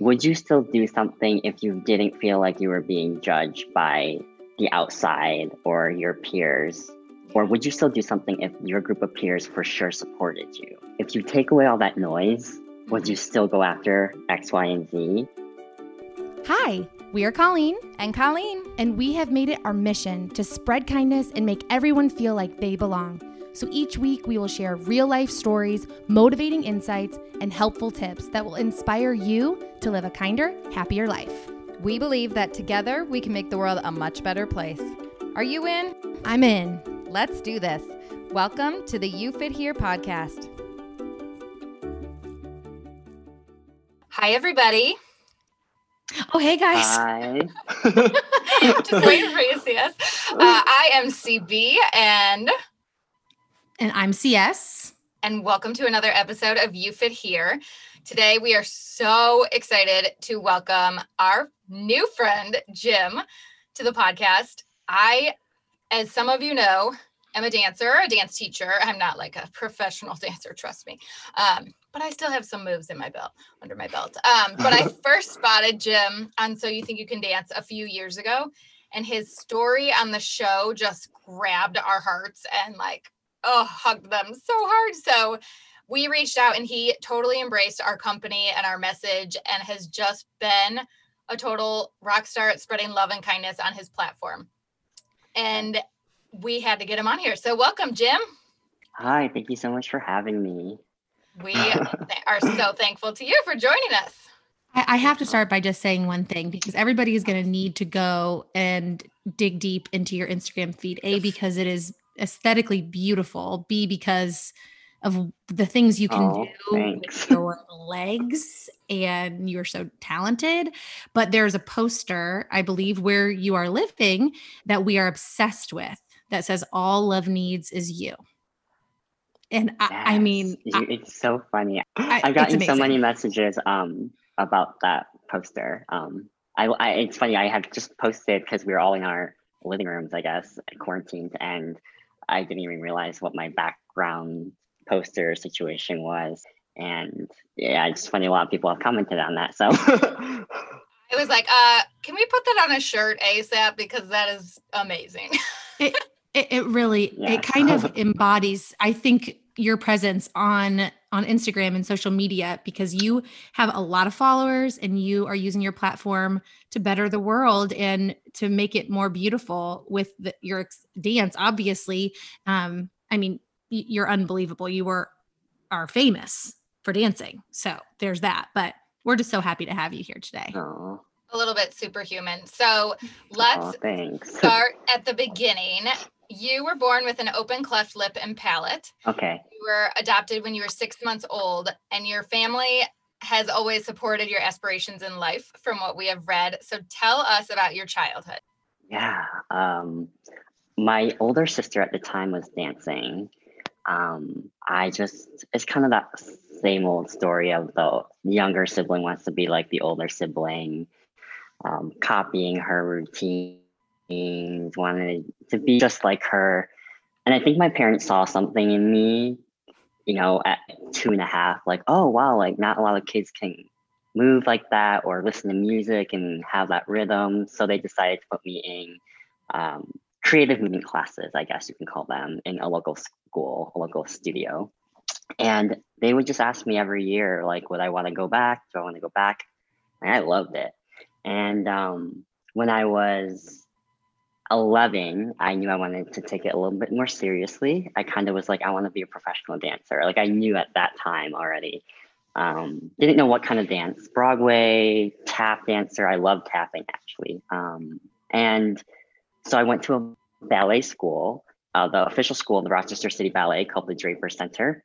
would you still do something if you didn't feel like you were being judged by the outside or your peers? Or would you still do something if your group of peers for sure supported you? If you take away all that noise, would you still go after X, Y, and Z? Hi, we are Colleen and Colleen, and we have made it our mission to spread kindness and make everyone feel like they belong. So each week, we will share real life stories, motivating insights, and helpful tips that will inspire you to live a kinder, happier life. We believe that together we can make the world a much better place. Are you in? I'm in. Let's do this. Welcome to the You Fit Here podcast. Hi, everybody. Oh, hey, guys. Hi. Just waiting for you to see us. Uh, I am CB and and I'm CS. And welcome to another episode of You Fit Here. Today, we are so excited to welcome our new friend, Jim, to the podcast. I, as some of you know, am a dancer, a dance teacher. I'm not like a professional dancer, trust me. Um, but I still have some moves in my belt, under my belt. Um, but I first spotted Jim on So You Think You Can Dance a few years ago. And his story on the show just grabbed our hearts and like oh, hugged them so hard. So we reached out and he totally embraced our company and our message and has just been a total rock star at spreading love and kindness on his platform. And we had to get him on here. So welcome, Jim. Hi, thank you so much for having me. We are so thankful to you for joining us. I have to start by just saying one thing because everybody is going to need to go and dig deep into your Instagram feed. A, because it is aesthetically beautiful b because of the things you can oh, do thanks. with your legs and you're so talented but there's a poster i believe where you are living that we are obsessed with that says all love needs is you and yes. I, I, mean it's so funny I, have gotten so many messages um about that poster um I, I it's funny i have just posted because we were all in our living rooms i guess quarantined and I didn't even realize what my background poster situation was. And yeah, it's funny a lot of people have commented on that. So I was like, uh, can we put that on a shirt ASAP? Because that is amazing. it, it, it really yeah. it kind of embodies, I think, your presence on on Instagram and social media because you have a lot of followers and you are using your platform to better the world and to make it more beautiful with the, your dance obviously um i mean you're unbelievable you were are famous for dancing so there's that but we're just so happy to have you here today Aww. a little bit superhuman so let's Aww, start at the beginning you were born with an open cleft lip and palate. Okay. You were adopted when you were six months old, and your family has always supported your aspirations in life, from what we have read. So tell us about your childhood. Yeah. Um, my older sister at the time was dancing. Um, I just, it's kind of that same old story of the younger sibling wants to be like the older sibling, um, copying her routines, wanted to be just like her. And I think my parents saw something in me, you know, at two and a half, like, oh, wow, like not a lot of kids can move like that or listen to music and have that rhythm. So they decided to put me in um, creative movement classes, I guess you can call them, in a local school, local studio. And they would just ask me every year, like, would I want to go back? Do I want to go back? And I loved it. And um, when I was 11, I knew I wanted to take it a little bit more seriously. I kind of was like, I want to be a professional dancer. Like I knew at that time already. Um, didn't know what kind of dance, Broadway, tap dancer. I love tapping actually. Um, and so I went to a ballet school, uh, the official school of the Rochester City Ballet called the Draper Center.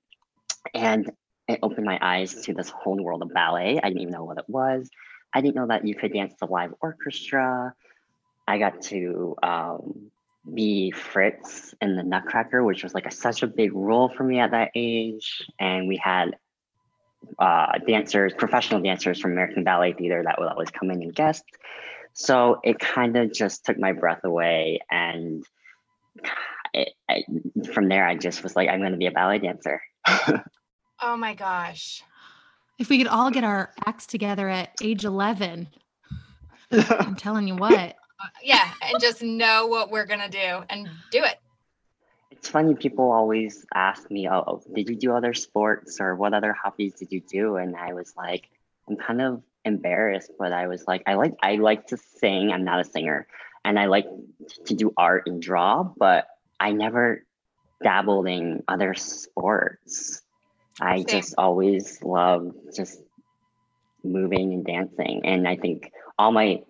And it opened my eyes to this whole new world of ballet. I didn't even know what it was. I didn't know that you could dance to live orchestra. I got to um, be Fritz in the Nutcracker, which was like a, such a big role for me at that age. And we had uh, dancers, professional dancers from American Ballet Theater that would always come in and guest. So it kind of just took my breath away. And it, I, from there, I just was like, I'm going to be a ballet dancer. oh my gosh. If we could all get our acts together at age 11, I'm telling you what. yeah, and just know what we're gonna do and do it. It's funny, people always ask me, oh, oh, did you do other sports or what other hobbies did you do? And I was like, I'm kind of embarrassed, but I was like, I like I like to sing. I'm not a singer. And I like to do art and draw, but I never dabbled in other sports. I Same. just always loved just moving and dancing. And I think all my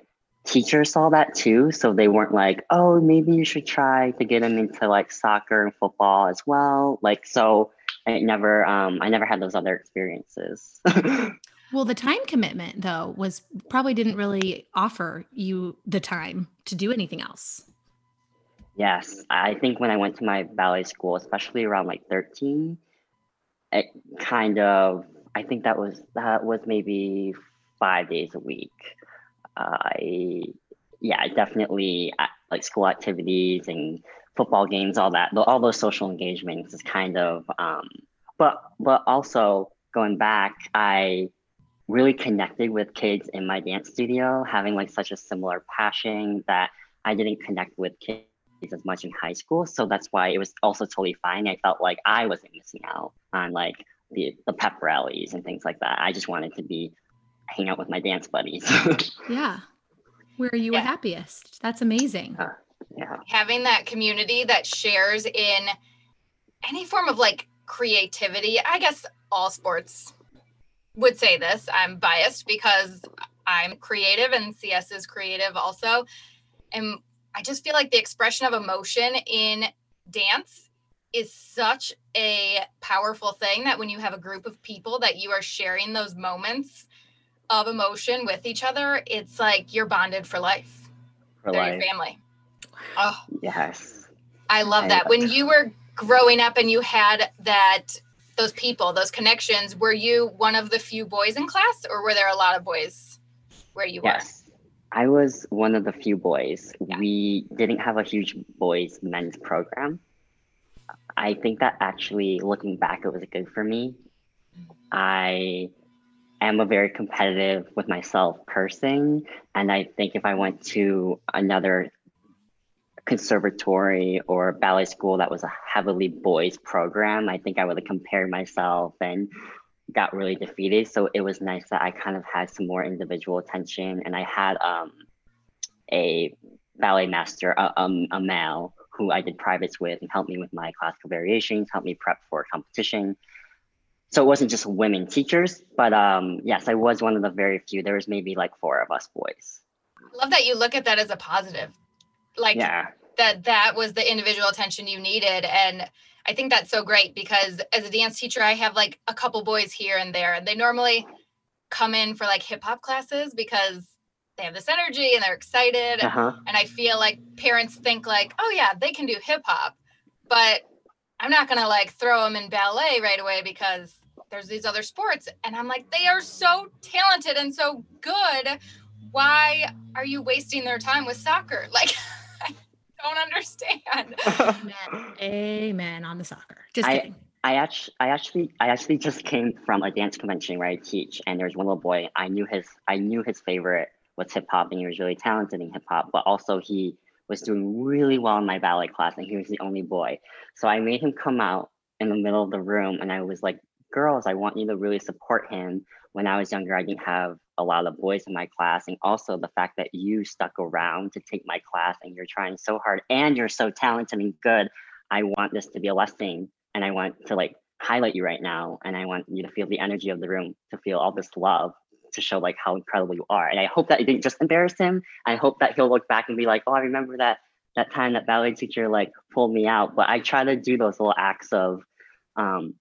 teachers saw that too. So they weren't like, oh, maybe you should try to get them into like soccer and football as well. Like, so I never, um, I never had those other experiences. Well, the time commitment though was probably didn't really offer you the time to do anything else. Yes. I think when I went to my ballet school, especially around like 13, it kind of, I think that was, that was maybe five days a week. I, yeah, definitely uh, like school activities and football games, all that, all those social engagements is kind of, um, but, but also going back, I really connected with kids in my dance studio, having like such a similar passion that I didn't connect with kids as much in high school. So that's why it was also totally fine. I felt like I wasn't missing out on like the, the pep rallies and things like that. I just wanted to be hang out with my dance buddies. Yeah. Where you Yeah. were happiest. That's amazing. Uh, yeah. Having that community that shares in any form of like creativity. I guess all sports would say this. I'm biased because I'm creative and CS is creative also. And I just feel like the expression of emotion in dance is such a powerful thing that when you have a group of people that you are sharing those moments of emotion with each other, it's like you're bonded for life. For They're life. your family. Oh, Yes. I love I that. love When that. you were growing up and you had that those people, those connections, were you one of the few boys in class or were there a lot of boys where you Yes. I was one of the few boys. Yeah. We didn't have a huge boys men's program. I think that actually looking back it was good for me. I am a very competitive with myself person and I think if I went to another conservatory or ballet school that was a heavily boys program, I think I would have compared myself and got really defeated. So it was nice that I kind of had some more individual attention, and I had um, a ballet master, a, um, a male who I did privates with, and helped me with my classical variations, helped me prep for competition. So it wasn't just women teachers, but um, yes, I was one of the very few. There was maybe like four of us boys. were. Love that you look at that as a positive. Like Yeah, that that was the individual attention you needed and I think that's so great because as a dance teacher I have like a couple boys here and there and they normally come in for like hip hop classes because they have this energy and they're excited uh huh. and I feel like parents think like, "Oh yeah, they can do hip hop." But I'm not to like throw them in ballet right away because there's these other sports and I'm like, "They are so talented and so good. Why are you wasting their time with soccer?" Like don't understand. Amen. Amen on the soccer. Just I- kidding. I actually, I actually, I actually just came from a dance convention where I teach, and there was one little boy. I knew his, I knew his favorite was hip hop, and he was really talented in hip hop. But also, he was doing really well in my ballet class, and he was the only boy. So I made him come out in the middle of the room, and I was like, "Girls, I want you to really support him." When I was younger, I didn't have a lot of boys in my class, and also the fact that you stuck around to take my class, and you're trying so hard, and you're so talented and good. I want this to be a lesson and I want to like highlight you right now, and I want you to feel the energy of the room, to feel all this love, to show like how incredible you are. And I hope that it didn't just embarrass him. I hope that he'll look back and be like, oh, I remember that that time that ballet teacher like pulled me out. But I try to do those little acts of, um,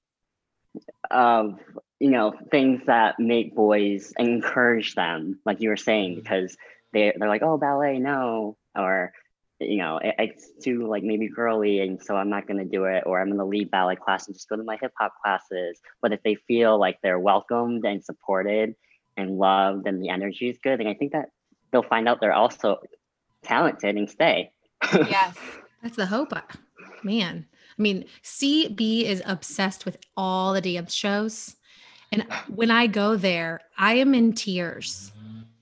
of you know things that make boys encourage them, like you were saying, mm-hmm. because they they're like, oh, ballet, no, or you know, it, it's too like maybe girly, and so I'm not gonna do it, or I'm gonna leave ballet class and just go to my hip hop classes. But if they feel like they're welcomed and supported and loved, and the energy is good, and I think that they'll find out they're also talented and stay. yes. That's the hope. I- Man, I mean, CB is obsessed with all the dance shows. And when I go there, I am in tears.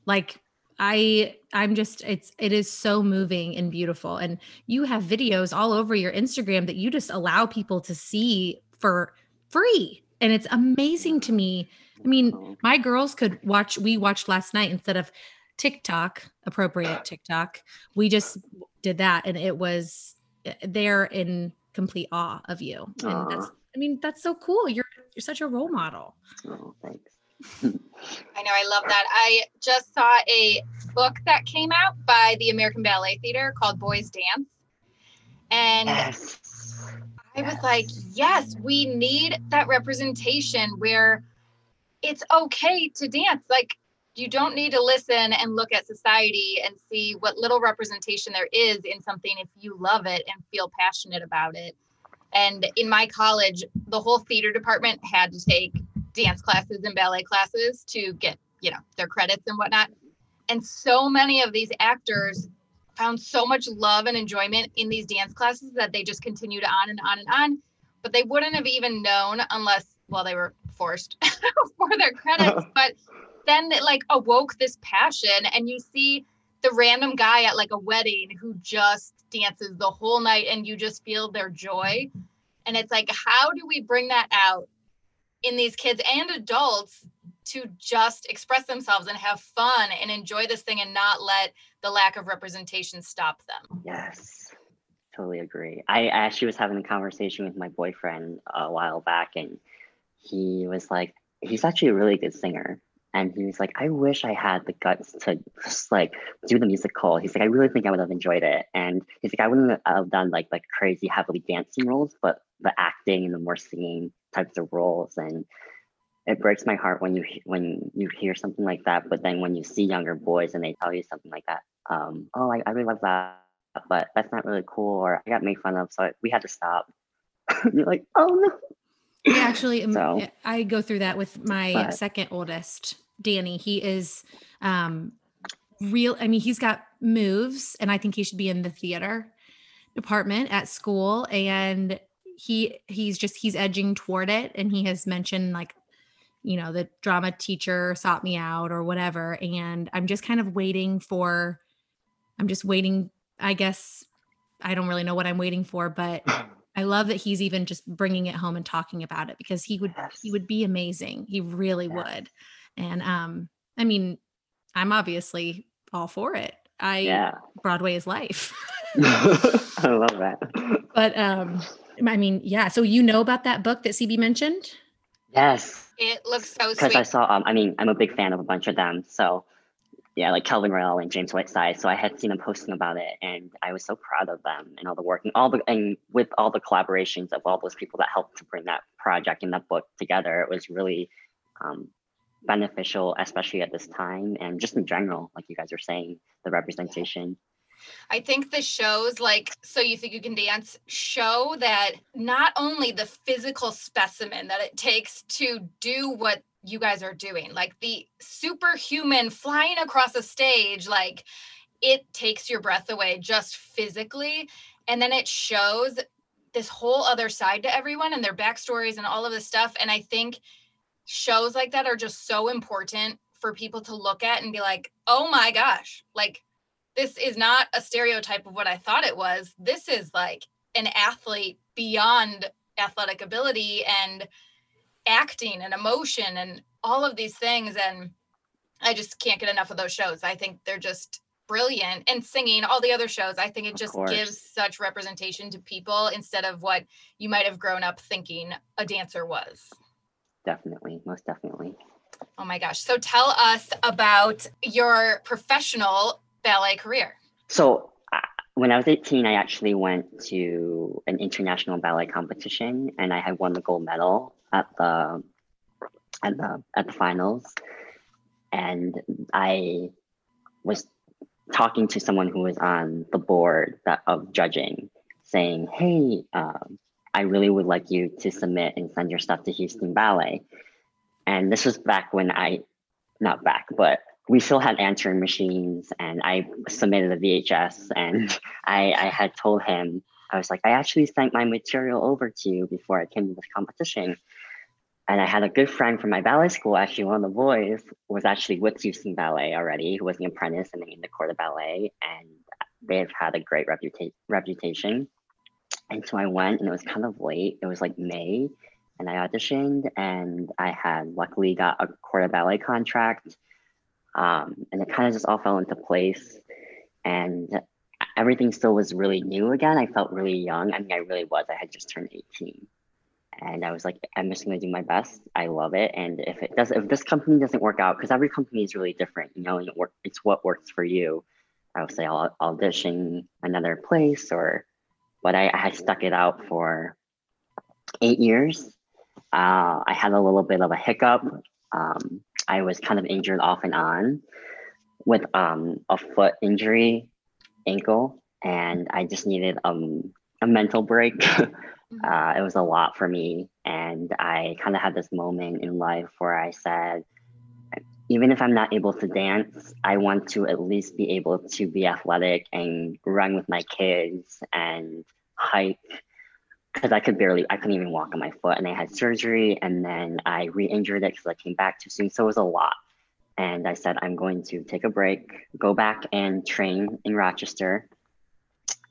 Like I I'm just it's it is so moving and beautiful. And you have videos all over your Instagram that you just allow people to see for free. And it's amazing to me. I mean, my girls could watch we watched last night instead of TikTok, appropriate TikTok. We just did that and it was eh, they're in complete awe of you. And that's I mean, that's so cool. You're you're such a role model. Oh, thanks. I know, I love that. I just saw a book that came out by the American Ballet Theater called Boys Dance. And Yes. I was like, yes, we need that representation where it's okay to dance. Like, you don't need to listen and look at society and see what little representation there is in something if you love it and feel passionate about it. And in my college, the whole theater department had to take dance classes and ballet classes to get, you know, their credits and whatnot. And so many of these actors found so much love and enjoyment in these dance classes that they just continued on and on and on. But they wouldn't have even known unless, well, they were forced for their credits. but then it like awoke this passion, and you see the random guy at like a wedding who just dances the whole night, and you just feel their joy. And it's like, how do we bring that out in these kids and adults to just express themselves and have fun and enjoy this thing and not let the lack of representation stop them. Yes. Totally agree. I actually was having a conversation with my boyfriend a while back, and he was like, he's actually a really good singer. And he was like, I wish I had the guts to just like do the musical. He's like, I really think I would have enjoyed it. And he's like, I wouldn't have done like like crazy heavily dancing roles, but the acting and the more singing types of roles. And it breaks my heart when you when you hear something like that. But then when you see younger boys and they tell you something like that, um, oh, I, I really love that, but that's not really cool, or I got made fun of, so we had to stop. You're like, oh no. I actually am- So- I go through that with my But- second oldest, Danny. He is um real I mean he's got moves and I think he should be in the theater department at school and he he's just he's edging toward it and he has mentioned like you know the drama teacher sought me out or whatever and I'm just kind of waiting for I'm just waiting I guess I don't really know what I'm waiting for but I love that he's even just bringing it home and talking about it because he would Yes. he would be amazing. He really Yes. would. And um I mean, I'm obviously all for it. I Yeah. Broadway is life. I love that. but um I mean, yeah, so you know about that book that CB mentioned? Yes. It looks so Because. I saw um I mean I'm a big fan of a bunch of them. So yeah, like Calvin Royal and James Whiteside. So I had seen them posting about it and I was so proud of them and all the work and all the and with all the collaborations of all those people that helped to bring that project and that book together, it was really um beneficial, especially at this time and just in general, like you guys are saying, the representation. I think the shows like So You Think You Can Dance show that not only the physical specimen that it takes to do what you guys are doing, like the superhuman flying across a stage, like it takes your breath away just physically. And then it shows this whole other side to everyone and their backstories and all of this stuff. And I think shows like that are just so important for people to look at and be like, oh my gosh, like this is not a stereotype of what I thought it was. This is like an athlete beyond athletic ability and acting and emotion and all of these things. And I just can't get enough of those shows. I think they're just brilliant and singing all the other shows. I think it just gives such representation to people instead of what you might have grown up thinking a dancer was. Definitely, most definitely. Oh my gosh. So tell us about your professional ballet career. So uh, when I was 18, I actually went to an international ballet competition, and I had won the gold medal at the at the at the finals. And I was talking to someone who was on the board that, of judging, saying, "Hey, um, I really would like you to submit and send your stuff to Houston Ballet." And this was back when I, not back, but we still had answering machines and I submitted a VHS and I, I had told him, I was like, I actually sent my material over to you before I came to this competition. And I had a good friend from my ballet school. Actually, one of the boys was actually with Houston Ballet already, who was an apprentice in the Corps de Ballet, and they've had a great reputa- reputation. And so I went, and it was kind of late. It was like May, and I auditioned, and I had luckily got a Corps de Ballet contract, um, and it kind of just all fell into place. And everything still was really new again. I felt really young. I mean, I really was. I had just turned 18 and I was like, I'm just gonna do my best. I love it, and if it does, if this company doesn't work out, because every company is really different, you know, and it work, it's what works for you. I would say I'll audition another place, or, but I, I stuck it out for eight years. Uh, I had a little bit of a hiccup. Um, I was kind of injured off and on with um, a foot injury, ankle, and I just needed um, a mental break. Mm-hmm. uh, it was a lot for me. And I kind of had this moment in life where I said, even if I'm not able to dance, I want to at least be able to be athletic and run with my kids and hike because I could barely, I couldn't even walk on my foot. And I had surgery and then I re injured it because I came back too soon. So it was a lot. And I said, I'm going to take a break, go back and train in Rochester.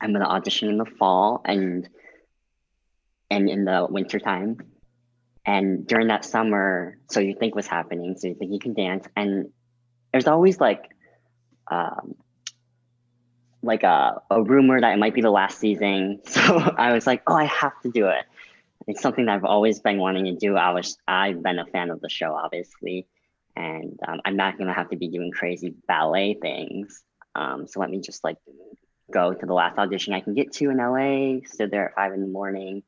I'm going to audition in the fall. And and in the wintertime. And during that summer, so you think what's happening, so you think you can dance, and there's always like, um, like a, a rumor that it might be the last season. So I was like, oh, I have to do it. It's something that I've always been wanting to do. I was I've been a fan of the show, obviously, and um, I'm not gonna have to be doing crazy ballet things. Um, so let me just like go to the last audition I can get to in LA. Stood there at five in the morning,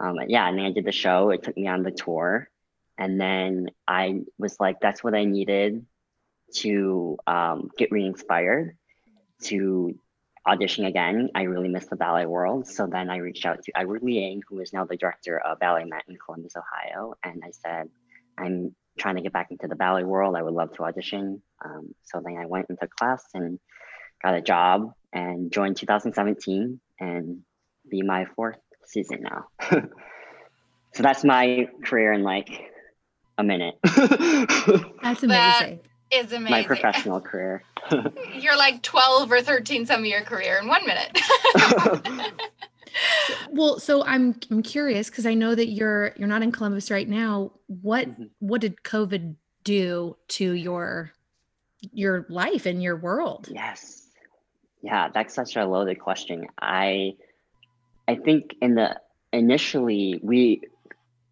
um, yeah, and I did the show. It took me on the tour, and then I was like, that's what I needed to um, get re-inspired to audition again. I really missed the ballet world, so then I reached out to Edwaard Liang, who is now the director of BalletMet in Columbus, Ohio, and I said, I'm trying to get back into the ballet world. I would love to audition. Um, so then I went into class and got a job and joined 2017 and be my fourth season now. so that's my career in like a minute. that's amazing. That is amazing. My professional career. You're like 12 or 13 some of your career in one minute. well, so I'm I'm curious because I know that you're you're not in Columbus right now. What mm-hmm. what did COVID do to your your life and your world? Yes. Yeah, that's such a loaded question. I I think in the initially we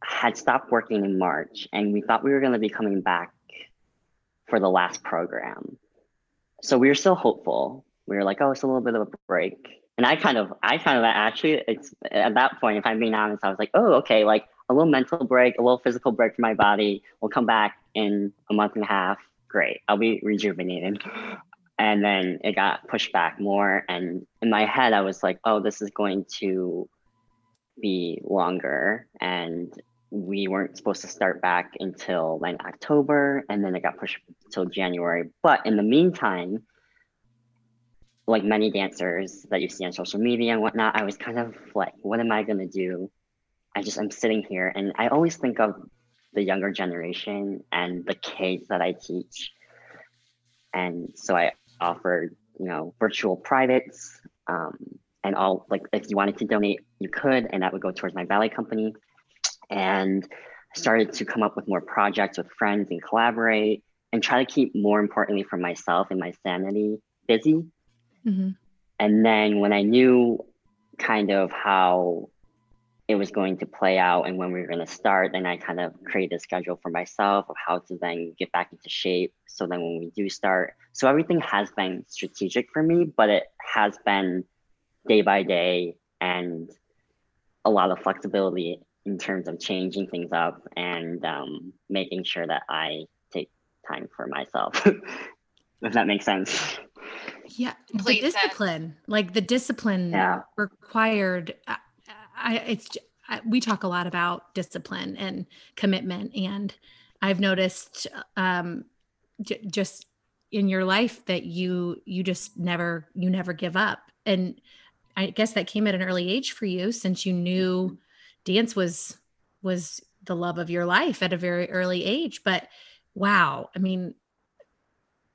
had stopped working in March and we thought we were going to be coming back for the last program. So we were still hopeful. We were like, oh, it's a little bit of a break. And I kind of, I kind of actually, it's at that point, if I'm being honest, I was like, oh, okay, like a little mental break, a little physical break for my body. We'll come back in a month and a half. Great. I'll be rejuvenated and then it got pushed back more. And in my head i was like oh this is going to be longer. And we weren't supposed to start back until like october. And then it got pushed till january. But in the meantime like many dancers that you see on social media and whatnot i was kind of like what am i going to do? I just i'm sitting here. And i always think of the younger generation and the kids that i teach. And so I offered, you know, virtual privates. Um, and all like if you wanted to donate, you could, and that would go towards my ballet company. And started to come up with more projects with friends and collaborate and try to keep more importantly for myself and my sanity busy. Mm-hmm. And then when I knew kind of how it was going to play out and when we were going to start, then I kind of created a schedule for myself of how to then get back into shape. So then when we do start, so everything has been strategic for me, but it has been day by day and a lot of flexibility in terms of changing things up and um, making sure that I take time for myself. if that makes sense. Yeah, the discipline, like the discipline yeah. required. I, it's I, we talk a lot about discipline and commitment, and I've noticed um, j- just in your life that you you just never you never give up, and I guess that came at an early age for you since you knew dance was was the love of your life at a very early age. But wow, I mean,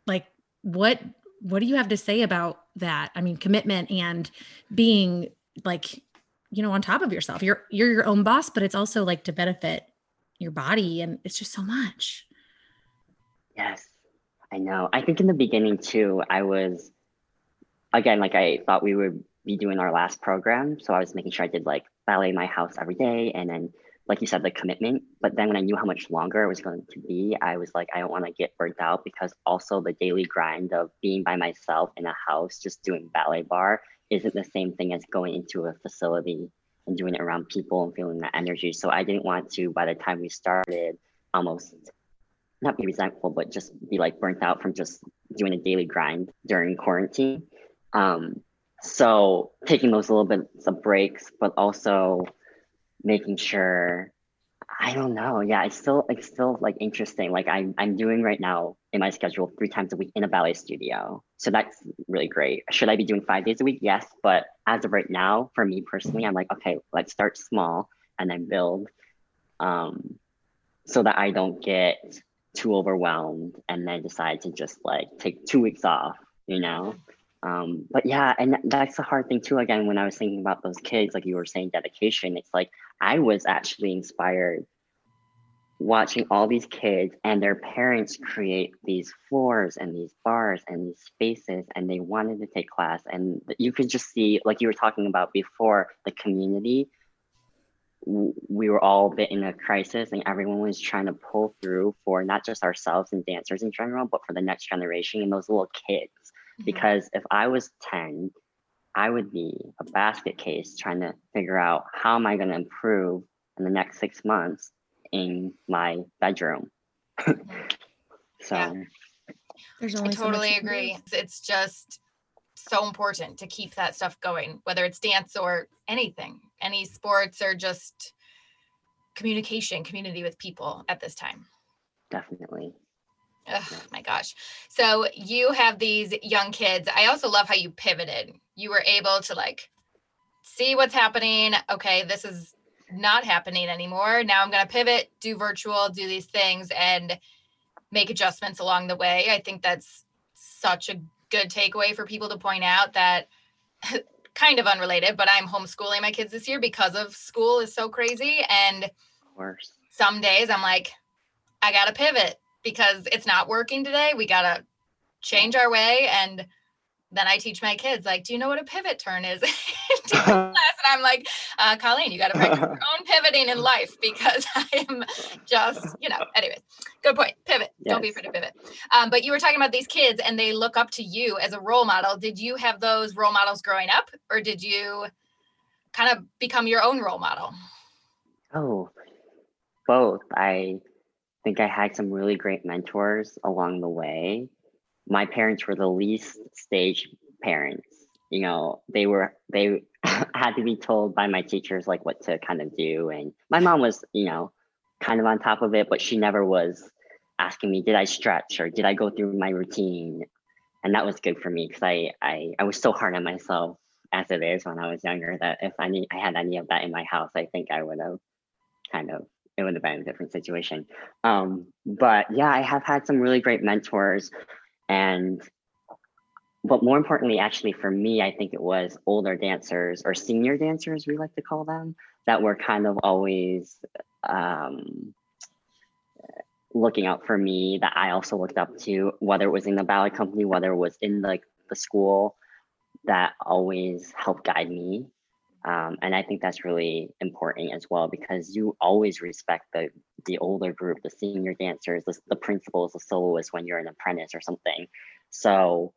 like what what do you have to say about that? I mean, commitment and being like, you know, on top of yourself. You're you're your own boss, but it's also like to benefit your body and it's just so much. Yes. I know. I think in the beginning too, I was again like I thought we would be doing our last program, so I was making sure I did like ballet my house every day and then like you said, the commitment. But then when I knew how much longer it was going to be, I was like, I don't want to get burnt out because also the daily grind of being by myself in a house, just doing ballet barre, isn't the same thing as going into a facility and doing it around people and feeling that energy. So I didn't want to, by the time we started, almost not be resentful, but just be like burnt out from just doing a daily grind during quarantine. Um, so taking those little bits of breaks, but also making sure I don't know. Yeah, it's still it's still like interesting. Like I'm I'm doing right now in my schedule three times a week in a ballet studio. So that's really great. Should I be doing five days a week? Yes. But as of right now, for me personally, I'm like, okay, let's start small and then build. Um, so that I don't get too overwhelmed and then decide to just like take two weeks off, you know? Um, but yeah, and that's the hard thing too. Again, when I was thinking about those kids, like you were saying, dedication, it's like I was actually inspired watching all these kids and their parents create these floors and these bars and these spaces, and they wanted to take class. And you could just see, like you were talking about before, the community. We were all a bit in a crisis, and everyone was trying to pull through for not just ourselves and dancers in general, but for the next generation and those little kids Mm-hmm. because if I was 10, I would be a basket case trying to figure out how am I going to improve in the next six months in my bedroom. so yeah. there's only I totally so agree. It's just so important to keep that stuff going, whether it's dance or anything, any sports or just communication, community with people at this time. Definitely. Oh my gosh. So you have these young kids. I also love how you pivoted. You were able to like see what's happening. Okay, this is not happening anymore. Now I'm going to pivot, do virtual, do these things and make adjustments along the way. I think that's such a good takeaway for people to point out that kind of unrelated, but I'm homeschooling my kids this year because of school is so crazy and some days I'm like I got to pivot because it's not working today. We got to change our way. And then I teach my kids, like, do you know what a pivot turn is? I'm like, uh, Colleen, you got to practice your own pivoting in life because I am just, you know, anyways, good point. Pivot. Yes. Don't be afraid to pivot. Um, but you were talking about these kids and they look up to you as a role model. Did you have those role models growing up or did you kind of become your own role model? Oh, both. I think I had some really great mentors along the way. My parents were the least stage parents. You know, they were they had to be told by my teachers like what to kind of do. And my mom was, you know, kind of on top of it, but she never was asking me, did I stretch or did I go through my routine? And that was good for me because I, I I was so hard on myself as it is when I was younger that if I need I had any of that in my house, I think I would have kind of it would have been a different situation. Um, but yeah, I have had some really great mentors and but more importantly, actually for me, I think it was older dancers or senior dancers, we like to call them, that were kind of always um, looking out for me that I also looked up to, whether it was in the ballet company, whether it was in like the school that always helped guide me um, and I think that's really important as well because you always respect the the older group, the senior dancers, the, the principals, the soloists when you're an apprentice or something. So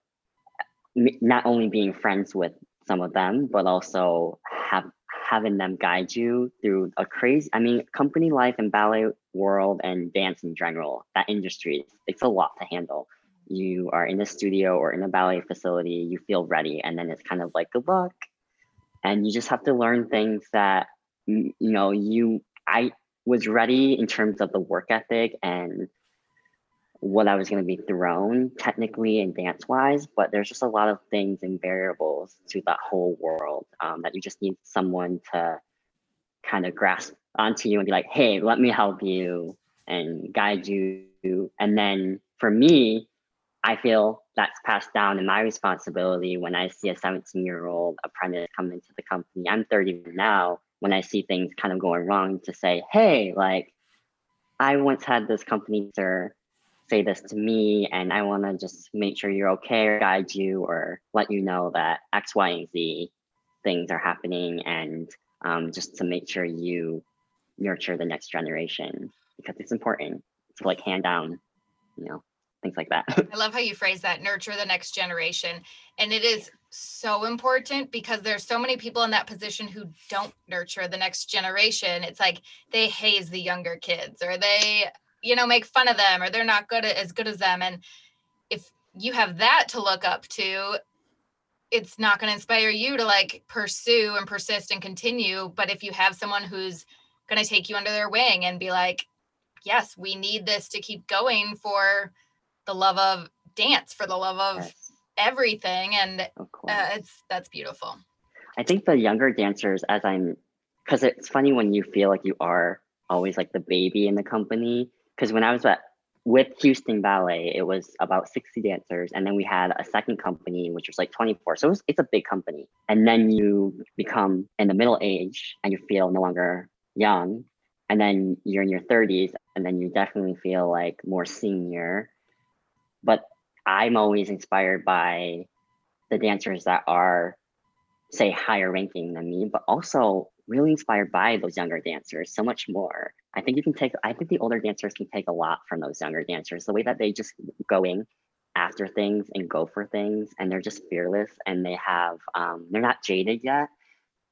not only being friends with some of them, but also have having them guide you through a crazy i mean company life and ballet world and dance in general that industry it's a lot to handle. You are in a studio or in a ballet facility you feel ready and then it's kind of like good luck. And you just have to learn things that you know you i was ready in terms of the work ethic and what i was going to be thrown technically and dance wise but there's just a lot of things and variables to that whole world um, that you just need someone to kind of grasp onto you and be like, hey, let me help you and guide you. And then for me, I feel that's passed down in my responsibility when I see a 17 year old apprentice come into the company. I'm 30 now. When I see things kind of going wrong, to say, hey, like, I once had this company sir say this to me, and I want to just make sure you're okay or guide you or let you know that X, Y, and Z things are happening, and um, just to make sure you nurture the next generation because it's important to like hand down, you know, things like that. I love how you phrase that nurture the next generation. And it is so important because there's so many people in that position who don't nurture the next generation. It's like they haze the younger kids or they, you know, make fun of them or they're not good at, as good as them. And if you have that to look up to, it's not going to inspire you to like pursue and persist and continue. But if you have someone who's going to take you under their wing and be like, yes, we need this to keep going for the love of dance, for the love of yes. everything. And uh, it's that's beautiful. I think the younger dancers, as I'm, because it's funny when you feel like you are always like the baby in the company. Because when I was at with Houston Ballet, it was about 60 dancers. And then we had a second company, which was like 24. So it was, it's a big company. And then you become in the middle age and you feel no longer young. And then you're in your 30s. And then you definitely feel like more senior. But I'm always inspired by the dancers that are, say, higher ranking than me, but also really inspired by those younger dancers so much more. I think you can take, I think the older dancers can take a lot from those younger dancers. The way that they just going after things and go for things and they're just fearless and they have, um, they're not jaded yet.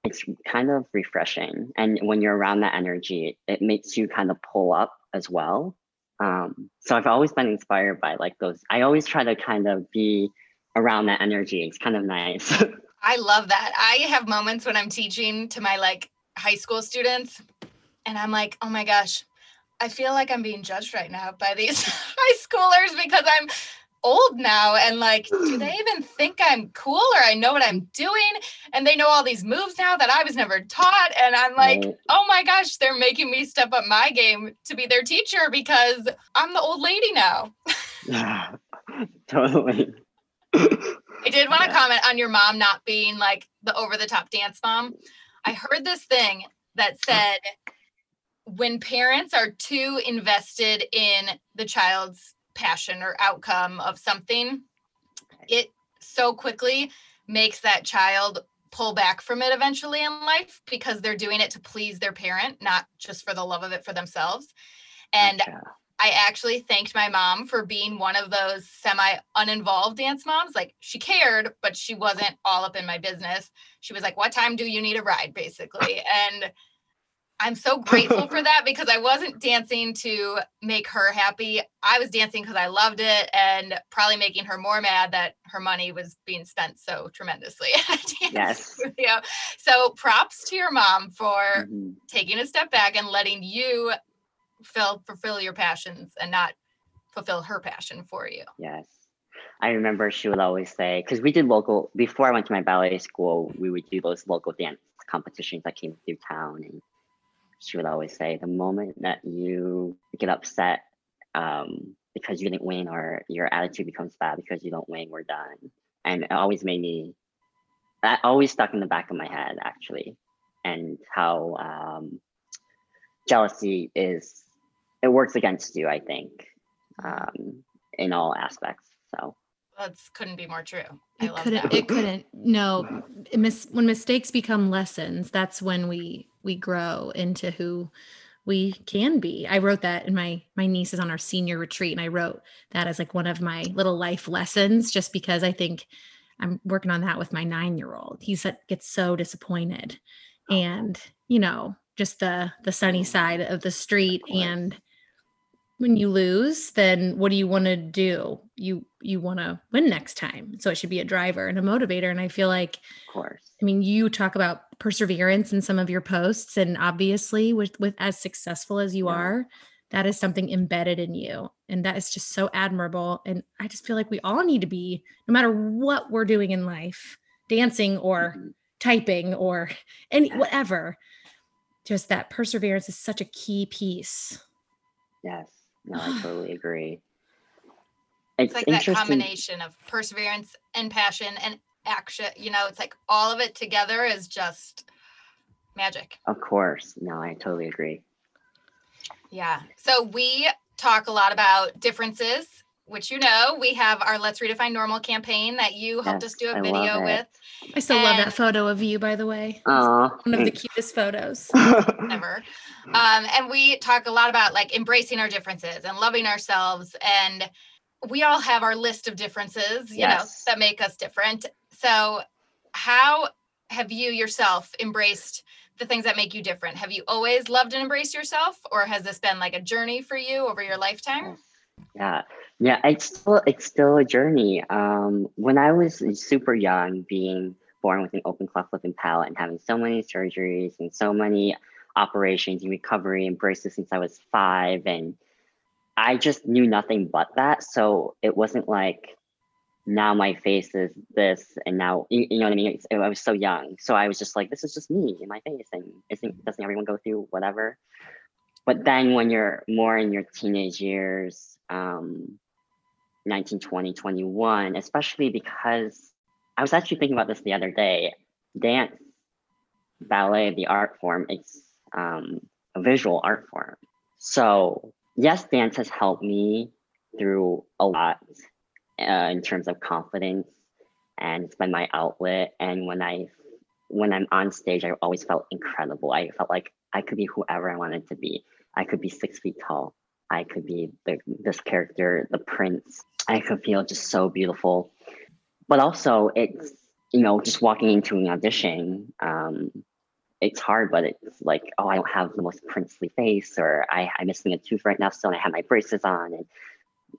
It's kind of refreshing. And when you're around that energy, it, makes you kind of pull up as well. Um, so I've always been inspired by like those. I always try to kind of be around that energy. It's kind of nice. I love that. I have moments when I'm teaching to my like high school students and I'm like, oh my gosh, I feel like I'm being judged right now by these high schoolers because I'm old now and like do they even think i'm cool or i know what i'm doing? And they know all these moves now that i was never taught and i'm like oh my gosh they're making me step up my game to be their teacher because i'm the old lady now. Yeah totally I did want to yeah. comment on your mom not being like the over the top dance mom. I heard this thing that said when parents are too invested in the child's passion or outcome of something, it so quickly makes that child pull back from it eventually in life because they're doing it to please their parent, not just for the love of it for themselves. And I actually thanked my mom for being one of those semi uninvolved dance moms. Like she cared, but she wasn't all up in my business. She was like, What time do you need a ride? basically. And I'm so grateful for that because I wasn't dancing to make her happy. I was dancing because I loved it and probably making her more mad that her money was being spent so tremendously. yes. Studio. So props to your mom for mm-hmm. taking a step back and letting you fulfill fulfill your passions and not fulfill her passion for you. Yes. I remember she would always say, because we did local, before I went to my ballet school, we would do those local dance competitions that came through town. And she would always say, the moment that you get upset um, because you didn't win or your attitude becomes bad because you don't win, we're done. And it always made me, that always stuck in the back of my head, actually. And how um, jealousy is it works against you, I think, um, in all aspects. So that couldn't be more true. I it couldn't. That. It couldn't. No, mis- when mistakes become lessons, that's when we we grow into who we can be. I wrote that in my my niece is on our senior retreat, and I wrote that as like one of my little life lessons, just because I think I'm working on that with my nine year old. He gets so disappointed, oh. and you know, just the the sunny side of the street and when you lose then what do you want to do you you want to win next time so it should be a driver and a motivator and i feel like of course i mean you talk about perseverance in some of your posts and obviously with with as successful as you yeah. are that is something embedded in you and that is just so admirable and i just feel like we all need to be no matter what we're doing in life dancing or mm-hmm. typing or any whatever just that perseverance is such a key piece. Yes. No, I totally agree. It's, it's like that combination of perseverance and passion and action. You know, it's like all of it together is just magic. Of course. No, I totally agree. Yeah. So we talk a lot about differences, which you know, we have our Let's Redefine Normal campaign that you helped yes, us do a video with. I still and, love that photo of you, by the way. Aww, one of the cutest photos ever. Um, and we talk a lot about like embracing our differences and loving ourselves. And we all have our list of differences, you yes. know, that make us different. So, how have you yourself embraced the things that make you different? Have you always loved and embraced yourself, or has this been like a journey for you over your lifetime? Yeah, yeah, it's still it's still a journey. Um, when I was super young, being born with an open cleft lip and palate, and having so many surgeries and so many operations and recovery and braces since I was five, and I just knew nothing but that. So it wasn't like now my face is this and now you, you know what i mean i was so young so i was just like this is just me in my face and isn't doesn't everyone go through whatever but then when you're more in your teenage years um 19 20 21 especially because i was actually thinking about this the other day. Dance ballet the art form it's um, a visual art form. So yes dance has helped me through a lot uh, in terms of confidence and it's been my outlet. And when i when i'm on stage i always felt incredible. I felt like i could be whoever i wanted to be. I could be six feet tall. I could be the, this character the prince. I could feel just so beautiful. But also it's you know just walking into an audition um, it's hard, but it's like, oh, I don't have the most princely face, or I, I'm missing a tooth right now, so I have my braces on, and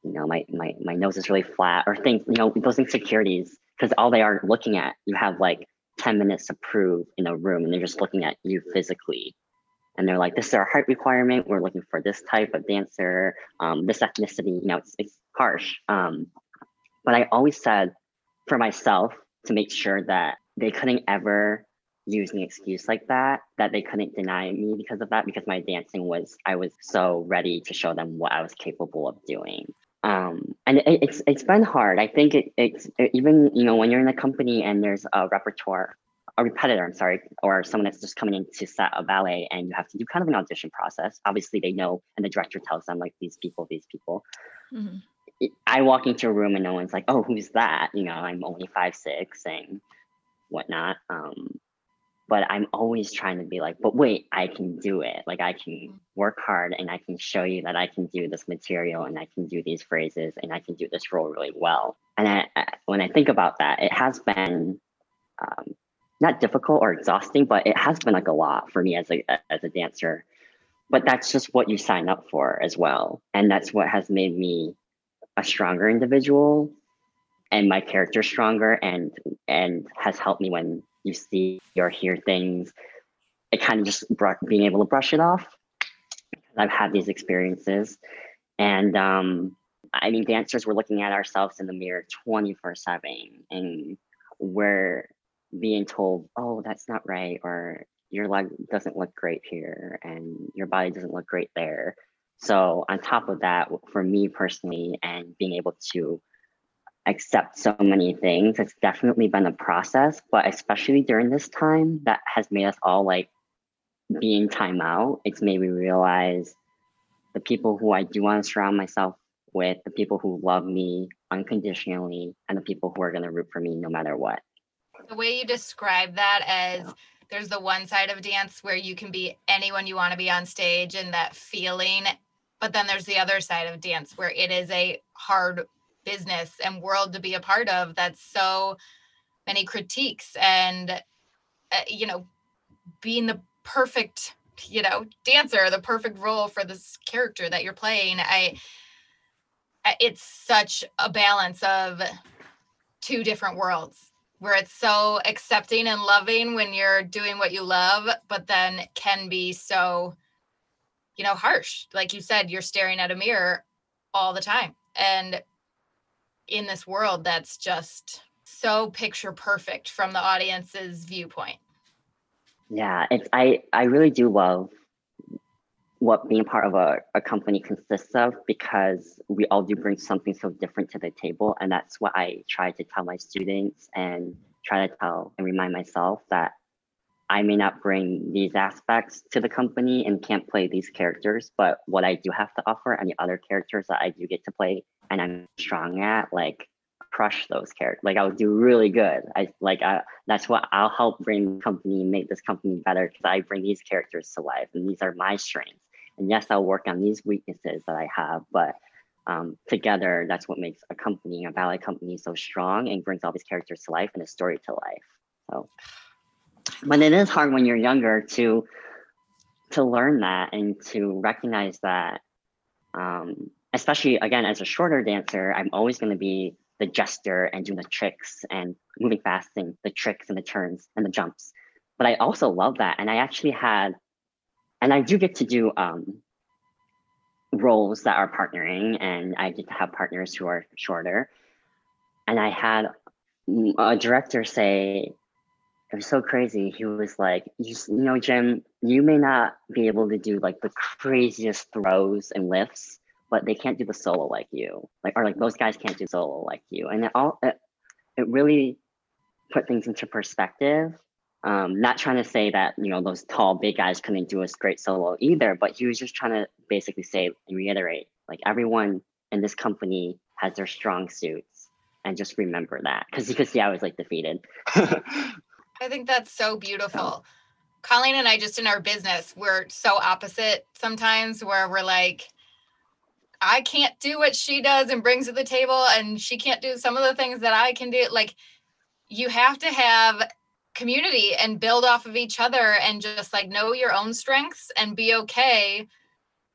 you know, my, my, my nose is really flat or things, you know, those insecurities, because all they are looking at, you have like 10 minutes to prove in a room and they're just looking at you physically. And they're like, this is our height requirement. We're looking for this type of dancer, um, this ethnicity, you know, it's, it's harsh. Um, but I always said for myself to make sure that they couldn't ever use an excuse like that, that they couldn't deny me because of that, because my dancing was, I was so ready to show them what I was capable of doing um, and it, it's it's been hard. I think it, it's it, even you know when you're in a company and there's a repertoire, a repetitor, I'm sorry, or someone that's just coming in to set a ballet, and you have to do kind of an audition process. Obviously, they know, and the director tells them like these people, these people. Mm-hmm. I walk into a room and no one's like, "Oh, who's that?" You know, I'm only five six and whatnot. Um, but I'm always trying to be like, but wait, I can do it. Like I can mm. work hard and I can show you that I can do this material and I can do these phrases and I can do this role really well. And I, I, when I think about that, it has been um, not difficult or exhausting, but it has been like a lot for me as a as a dancer. But that's just what you sign up for as well, and that's what has made me a stronger individual and my character stronger and and has helped me when you see or hear things, it kind of just br- being able to brush it off. I've had these experiences, and um, I mean, dancers, we're looking at ourselves in the mirror 24 7, and we're being told, oh, that's not right, or your leg doesn't look great here, and your body doesn't look great there. So, on top of that, for me personally, and being able to accept so many things. It's definitely been a process, but especially during this time, that has made us all like being time out. It's made me realize the people who I do want to surround myself with, the people who love me unconditionally, and the people who are going to root for me no matter what. The way you describe that as there's the one side of dance where you can be anyone you want to be on stage and that feeling but then there's the other side of dance where it is a hard business and world to be a part of that's so many critiques and uh, you know being the perfect you know dancer the perfect role for this character that you're playing. I it's such a balance of two different worlds where it's so accepting and loving when you're doing what you love but then can be so you know harsh like you said you're staring at a mirror all the time and in this world that's just so picture perfect from the audience's viewpoint. Yeah, it's I I really do love what being part of a, a company consists of because we all do bring something so different to the table. And that's what I try to tell my students and try to tell and remind myself that I may not bring these aspects to the company and can't play these characters, but what I do have to offer and the other characters that I do get to play and I'm strong at, like crush those characters. Like I'll do really good. I like I that's what I'll help bring the company, make this company better because I bring these characters to life and these are my strengths. And yes, I'll work on these weaknesses that I have, but um, together, that's what makes a company, a ballet company, so strong and brings all these characters to life and a story to life. So, but it is hard when you're younger to to learn that and to recognize that. Um, especially again, as a shorter dancer, I'm always going to be the jester and doing the tricks and moving fast and the tricks and the turns and the jumps. But I also love that, and I actually had and I do get to do um, roles that are partnering, and I get to have partners who are shorter. And I had a director say, it was so crazy. He was like, you, you know, Jim, you may not be able to do like the craziest throws and lifts, but they can't do the solo like you. Like, or like those guys can't do solo like you. And it all, it, it really put things into perspective um, not trying to say that you know those tall big guys couldn't do a great solo either, but he was just trying to basically say and reiterate like everyone in this company has their strong suits, and just remember that because you could see I was like defeated. I think that's so beautiful. Colleen and I just in our business, we're so opposite sometimes where we're like, I can't do what she does and brings to the table, and she can't do some of the things that I can do. Like, you have to have community and build off of each other and just like know your own strengths and be okay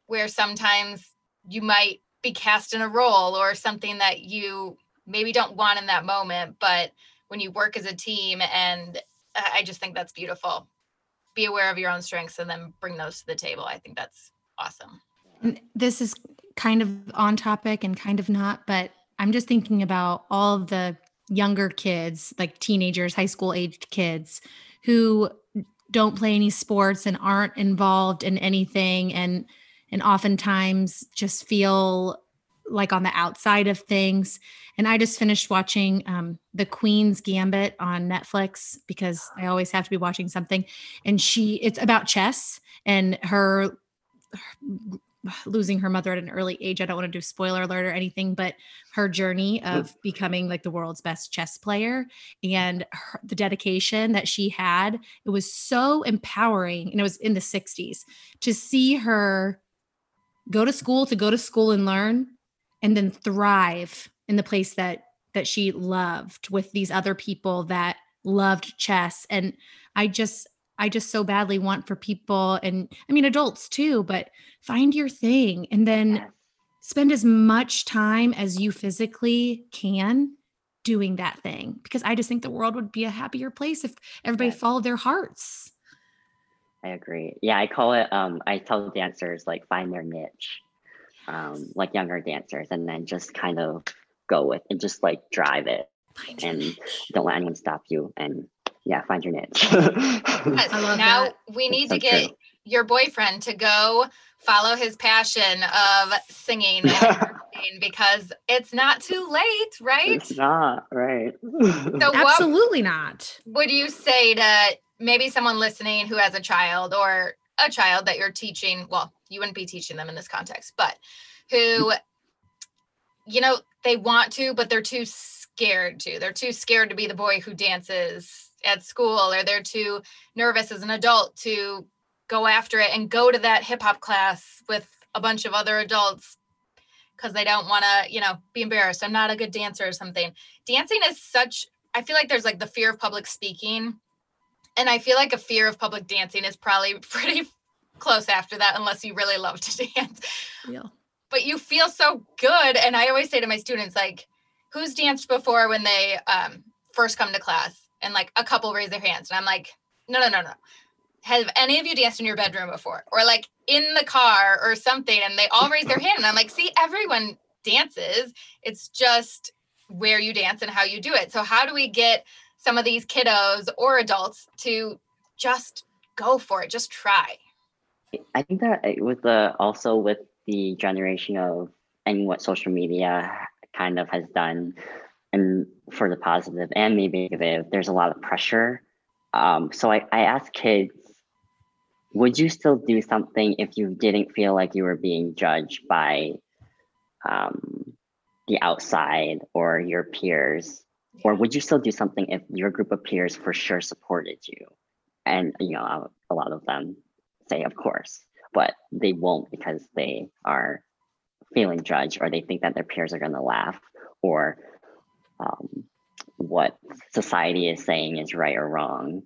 where sometimes you might be cast in a role or something that you maybe don't want in that moment but when you work as a team and i just think that's beautiful. Be aware of your own strengths and then bring those to the table. I think that's awesome. And this is kind of on topic and kind of not but i'm just thinking about all the younger kids, like teenagers, high school aged kids who don't play any sports and aren't involved in anything and and oftentimes just feel like on the outside of things. And I just finished watching um, The Queen's Gambit on Netflix because I always have to be watching something. And she, it's about chess and her, her losing her mother at an early age. I don't want to do spoiler alert or anything, but her journey of becoming like the world's best chess player and her, the dedication that she had, it was so empowering. And it was in the 60s to see her go to school, to go to school and learn, and then thrive in the place that that she loved with these other people that loved chess. And I just I just so badly want for people and I mean adults too, but find your thing and then spend as much time as you physically can doing that thing because I just think the world would be a happier place if everybody yes. followed their hearts. I agree. Yeah, I call it um I tell dancers like find their niche. Um like younger dancers and then just kind of go with and just like drive it and don't let anyone stop you and yeah, find your niche. yes, now that. we need to get true. your boyfriend to go follow his passion of singing because it's not too late, right? It's not, right? so Absolutely not. Would you say to maybe someone listening who has a child or a child that you're teaching? Well, you wouldn't be teaching them in this context, but who, you know, they want to, but they're too scared to. They're too scared to be the boy who dances at school or they're too nervous as an adult to go after it and go to that hip hop class with a bunch of other adults because they don't want to, you know, be embarrassed. I'm not a good dancer or something. Dancing is such, I feel like there's like the fear of public speaking. And I feel like a fear of public dancing is probably pretty close after that, unless you really love to dance. Yeah. But you feel so good. And I always say to my students, like, who's danced before when they um, first come to class? And like a couple raise their hands. And I'm like, no, no, no, no. Have any of you danced in your bedroom before? Or like in the car or something? And they all raise their hand. And I'm like, see, everyone dances. It's just where you dance and how you do it. So how do we get some of these kiddos or adults to just go for it. Just try. I think that with uh, the also with the generation of and what social media kind of has done and for the positive and maybe negative, there's a lot of pressure. Um, so I, I ask kids, would you still do something if you didn't feel like you were being judged by um, the outside or your peers? Or would you still do something if your group of peers for sure supported you? And you know, a lot of them say, of course, but they won't because they are feeling judged or they think that their peers are going to laugh or um, what society is saying is right or wrong.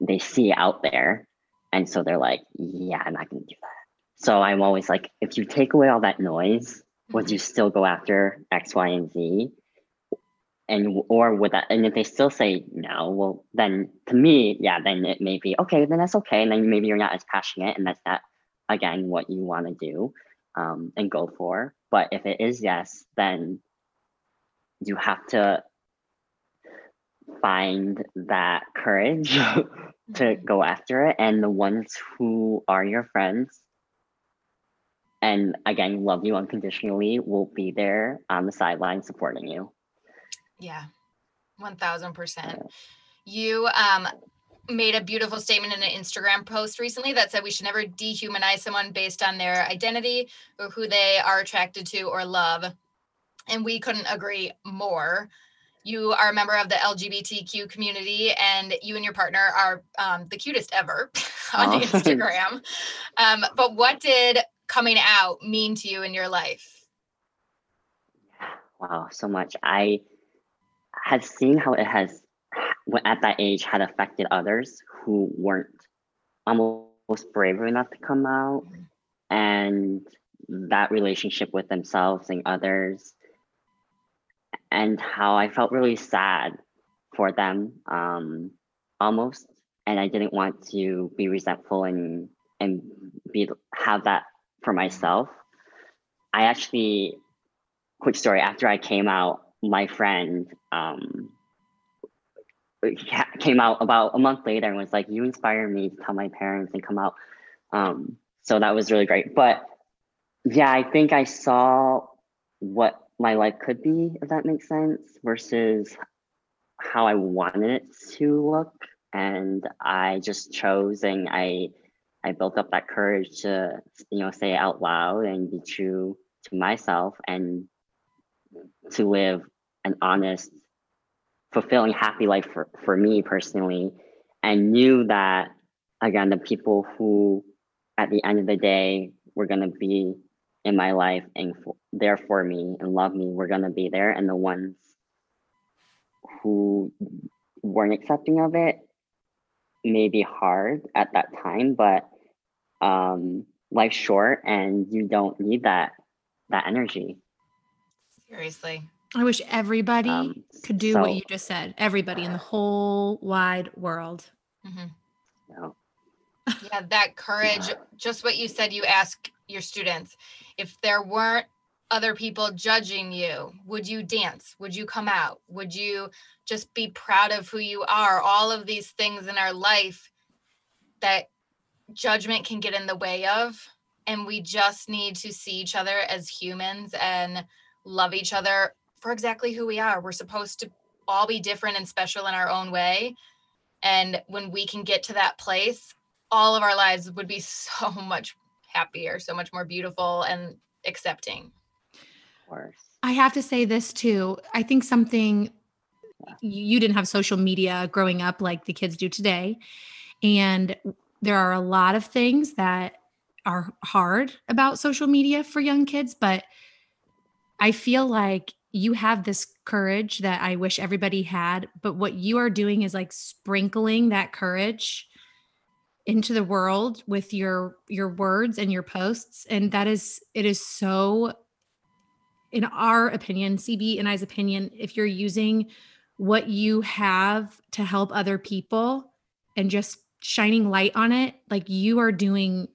They see out there. And so they're like, yeah, I'm not going to do that. So I'm always like, if you take away all that noise, would mm-hmm. you still go after X, Y, and Z? And or would that and if they still say no, well then to me, yeah, then it may be okay, then that's okay. And then maybe you're not as passionate and that's not again what you want to do um, and go for. But if it is yes, then you have to find that courage to mm-hmm. go after it. And the ones who are your friends and again love you unconditionally will be there on the sideline supporting you. Yeah, 1000%. You um, made a beautiful statement in an Instagram post recently that said we should never dehumanize someone based on their identity or who they are attracted to or love. And we couldn't agree more. You are a member of the LGBTQ community, and you and your partner are um, the cutest ever on oh, Instagram. Um, but what did coming out mean to you in your life? Wow, so much. I have seen how it has at that age had affected others who weren't almost brave enough to come out and that relationship with themselves and others and how i felt really sad for them um, almost and i didn't want to be resentful and and be have that for myself i actually quick story after i came out my friend um, came out about a month later and was like, "You inspired me to tell my parents and come out." Um, so that was really great. But yeah, I think I saw what my life could be, if that makes sense, versus how I wanted it to look, and I just chose and I I built up that courage to you know say it out loud and be true to myself and to live an honest fulfilling happy life for, for me personally. And knew that again the people who at the end of the day were to be in my life and for, there for me and love me were going to be there and the ones who weren't accepting of it may be hard at that time but um life's short and you don't need that that energy seriously I wish everybody um, could do so, what you just said. Everybody in the whole wide world. Mm-hmm. Yeah. yeah, that courage. Yeah. Just what you said. You ask your students if there weren't other people judging you, would you dance? Would you come out? Would you just be proud of who you are? All of these things in our life that judgment can get in the way of. And we just need to see each other as humans and love each other for exactly who we are. We're supposed to all be different and special in our own way. And when we can get to that place, all of our lives would be so much happier, so much more beautiful and accepting. Of course. I have to say this too. I think something you didn't have social media growing up like the kids do today. And there are a lot of things that are hard about social media for young kids, but I feel like you have this courage that I wish everybody had, but what you are doing is like sprinkling that courage into the world with your your words and your posts and that is it is so in our opinion CB and I's opinion if you're using what you have to help other people and just shining light on it like you are doing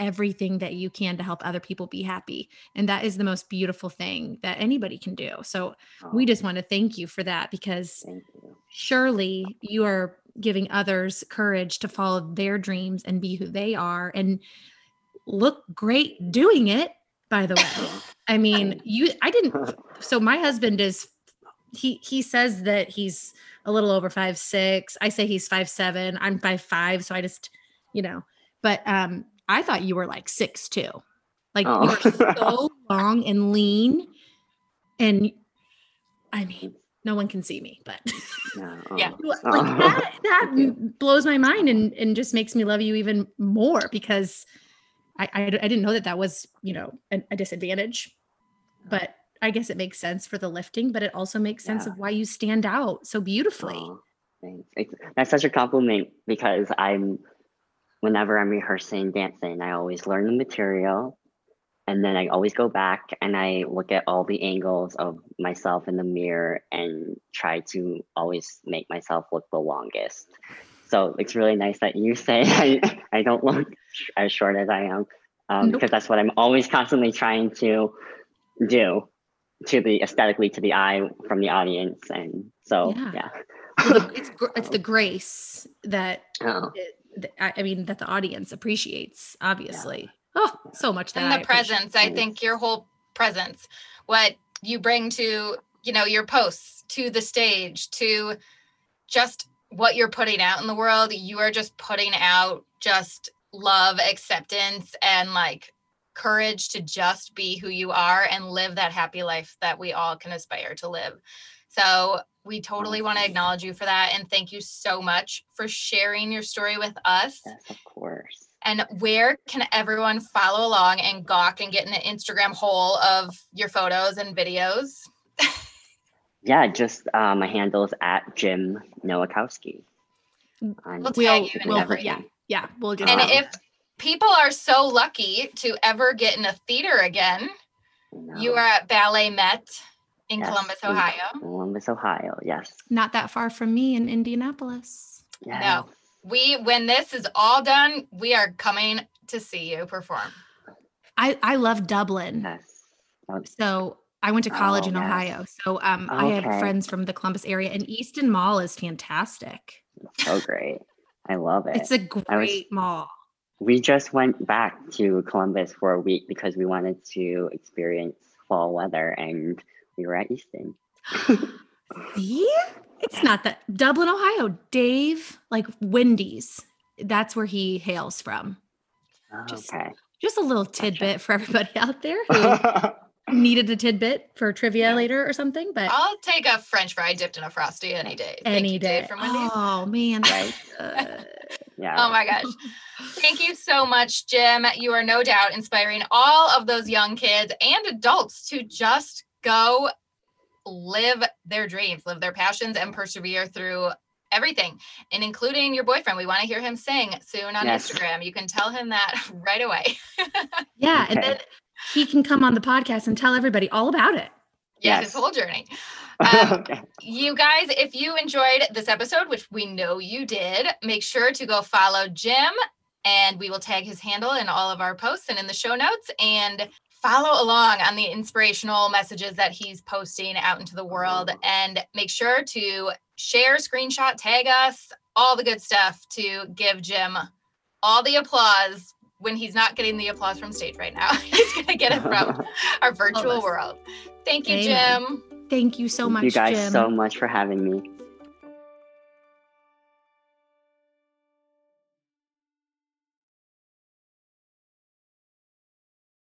everything that you can to help other people be happy. And that is the most beautiful thing that anybody can do. So oh. we just want to thank you for that because surely you are giving others courage to follow their dreams and be who they are and look great doing it by the way. I mean you i didn't so my husband is he he says that he's a little over five six. I say he's five seven. I'm five five so i just you know but um i thought you were like six two. Like Oh. you're so long and lean and i mean no one can see me but No, Yeah. Oh. like Oh. that that blows my mind and and just makes me love you even more because I, I I didn't know that that was you know a, a disadvantage, but I guess it makes sense for the lifting, but it also makes sense Yeah. of why you stand out so beautifully. Aw, thanks. It's, that's such a compliment because I'm, whenever I'm rehearsing dancing, I always learn the material, and then I always go back and I look at all the angles of myself in the mirror and try to always make myself look the longest. So it's really nice that you say I, I don't look as short as I am, um, Nope. because that's what I'm always constantly trying to do to the aesthetically to the eye from the audience and so Yeah. yeah, it's it's the grace that Oh, it, I mean that the audience appreciates. Obviously, oh, so much that and the appreciate. presence i think your whole presence what you bring to you know your posts to the stage to just what you're putting out in the world you are just putting out just love acceptance and like courage to just be who you are and live that happy life that we all can aspire to live so we totally want to acknowledge you for that and thank you so much for sharing your story with us yes, of course. And where can everyone follow along and gawk and get in the Instagram hole of your photos and videos? Yeah, just uh, my handle is at Jim Nowakowski. On We'll tag We'll, you and we'll everything. yeah yeah we'll just And Um, if people are so lucky to ever get in a theater again, you are at BalletMet in Yes, Columbus, in Ohio. Columbus, Ohio. Yes. not that far from me in Indianapolis. yes. We, when this is all done, we are coming to see you perform. I I love Dublin. Yes. Oh, So I went to college Oh, in yes. Ohio. So um, I have friends from the Columbus area, and Easton Mall is fantastic. so great. I love it. It's a I was- great mall. we just went back to Columbus for a week because we wanted to experience fall weather and we were at Easton. See, it's not that Dublin, Ohio. Dave, like Wendy's. That's where he hails from. Just- Okay. Just a little tidbit for everybody out there who needed a tidbit for trivia Yeah. later or something. But I'll take a French fry dipped in a frosty any day. Thank any you, day. Dave, from Wendy's. Oh man, Right. uh, yeah. Oh my gosh. Thank you so much, Jim. You are no doubt inspiring all of those young kids and adults to just go live their dreams, live their passions, and persevere through everything, and including your boyfriend. We want to hear him sing soon on Yes. Instagram. You can tell him that right away. yeah, and then he can come on the podcast and tell everybody all about it. yeah, Yes. his whole journey. Um, okay. You guys, if you enjoyed this episode, which we know you did, make sure to go follow Jim and we will tag his handle in all of our posts and in the show notes and follow along on the inspirational messages that he's posting out into the world and make sure to share, screenshot, tag us, all the good stuff to give Jim all the applause when he's not getting the applause from stage right now. he's going to get it from our virtual world. Thank you, Amen. Jim. Thank you so Thank much, you guys Jim. so much for having me.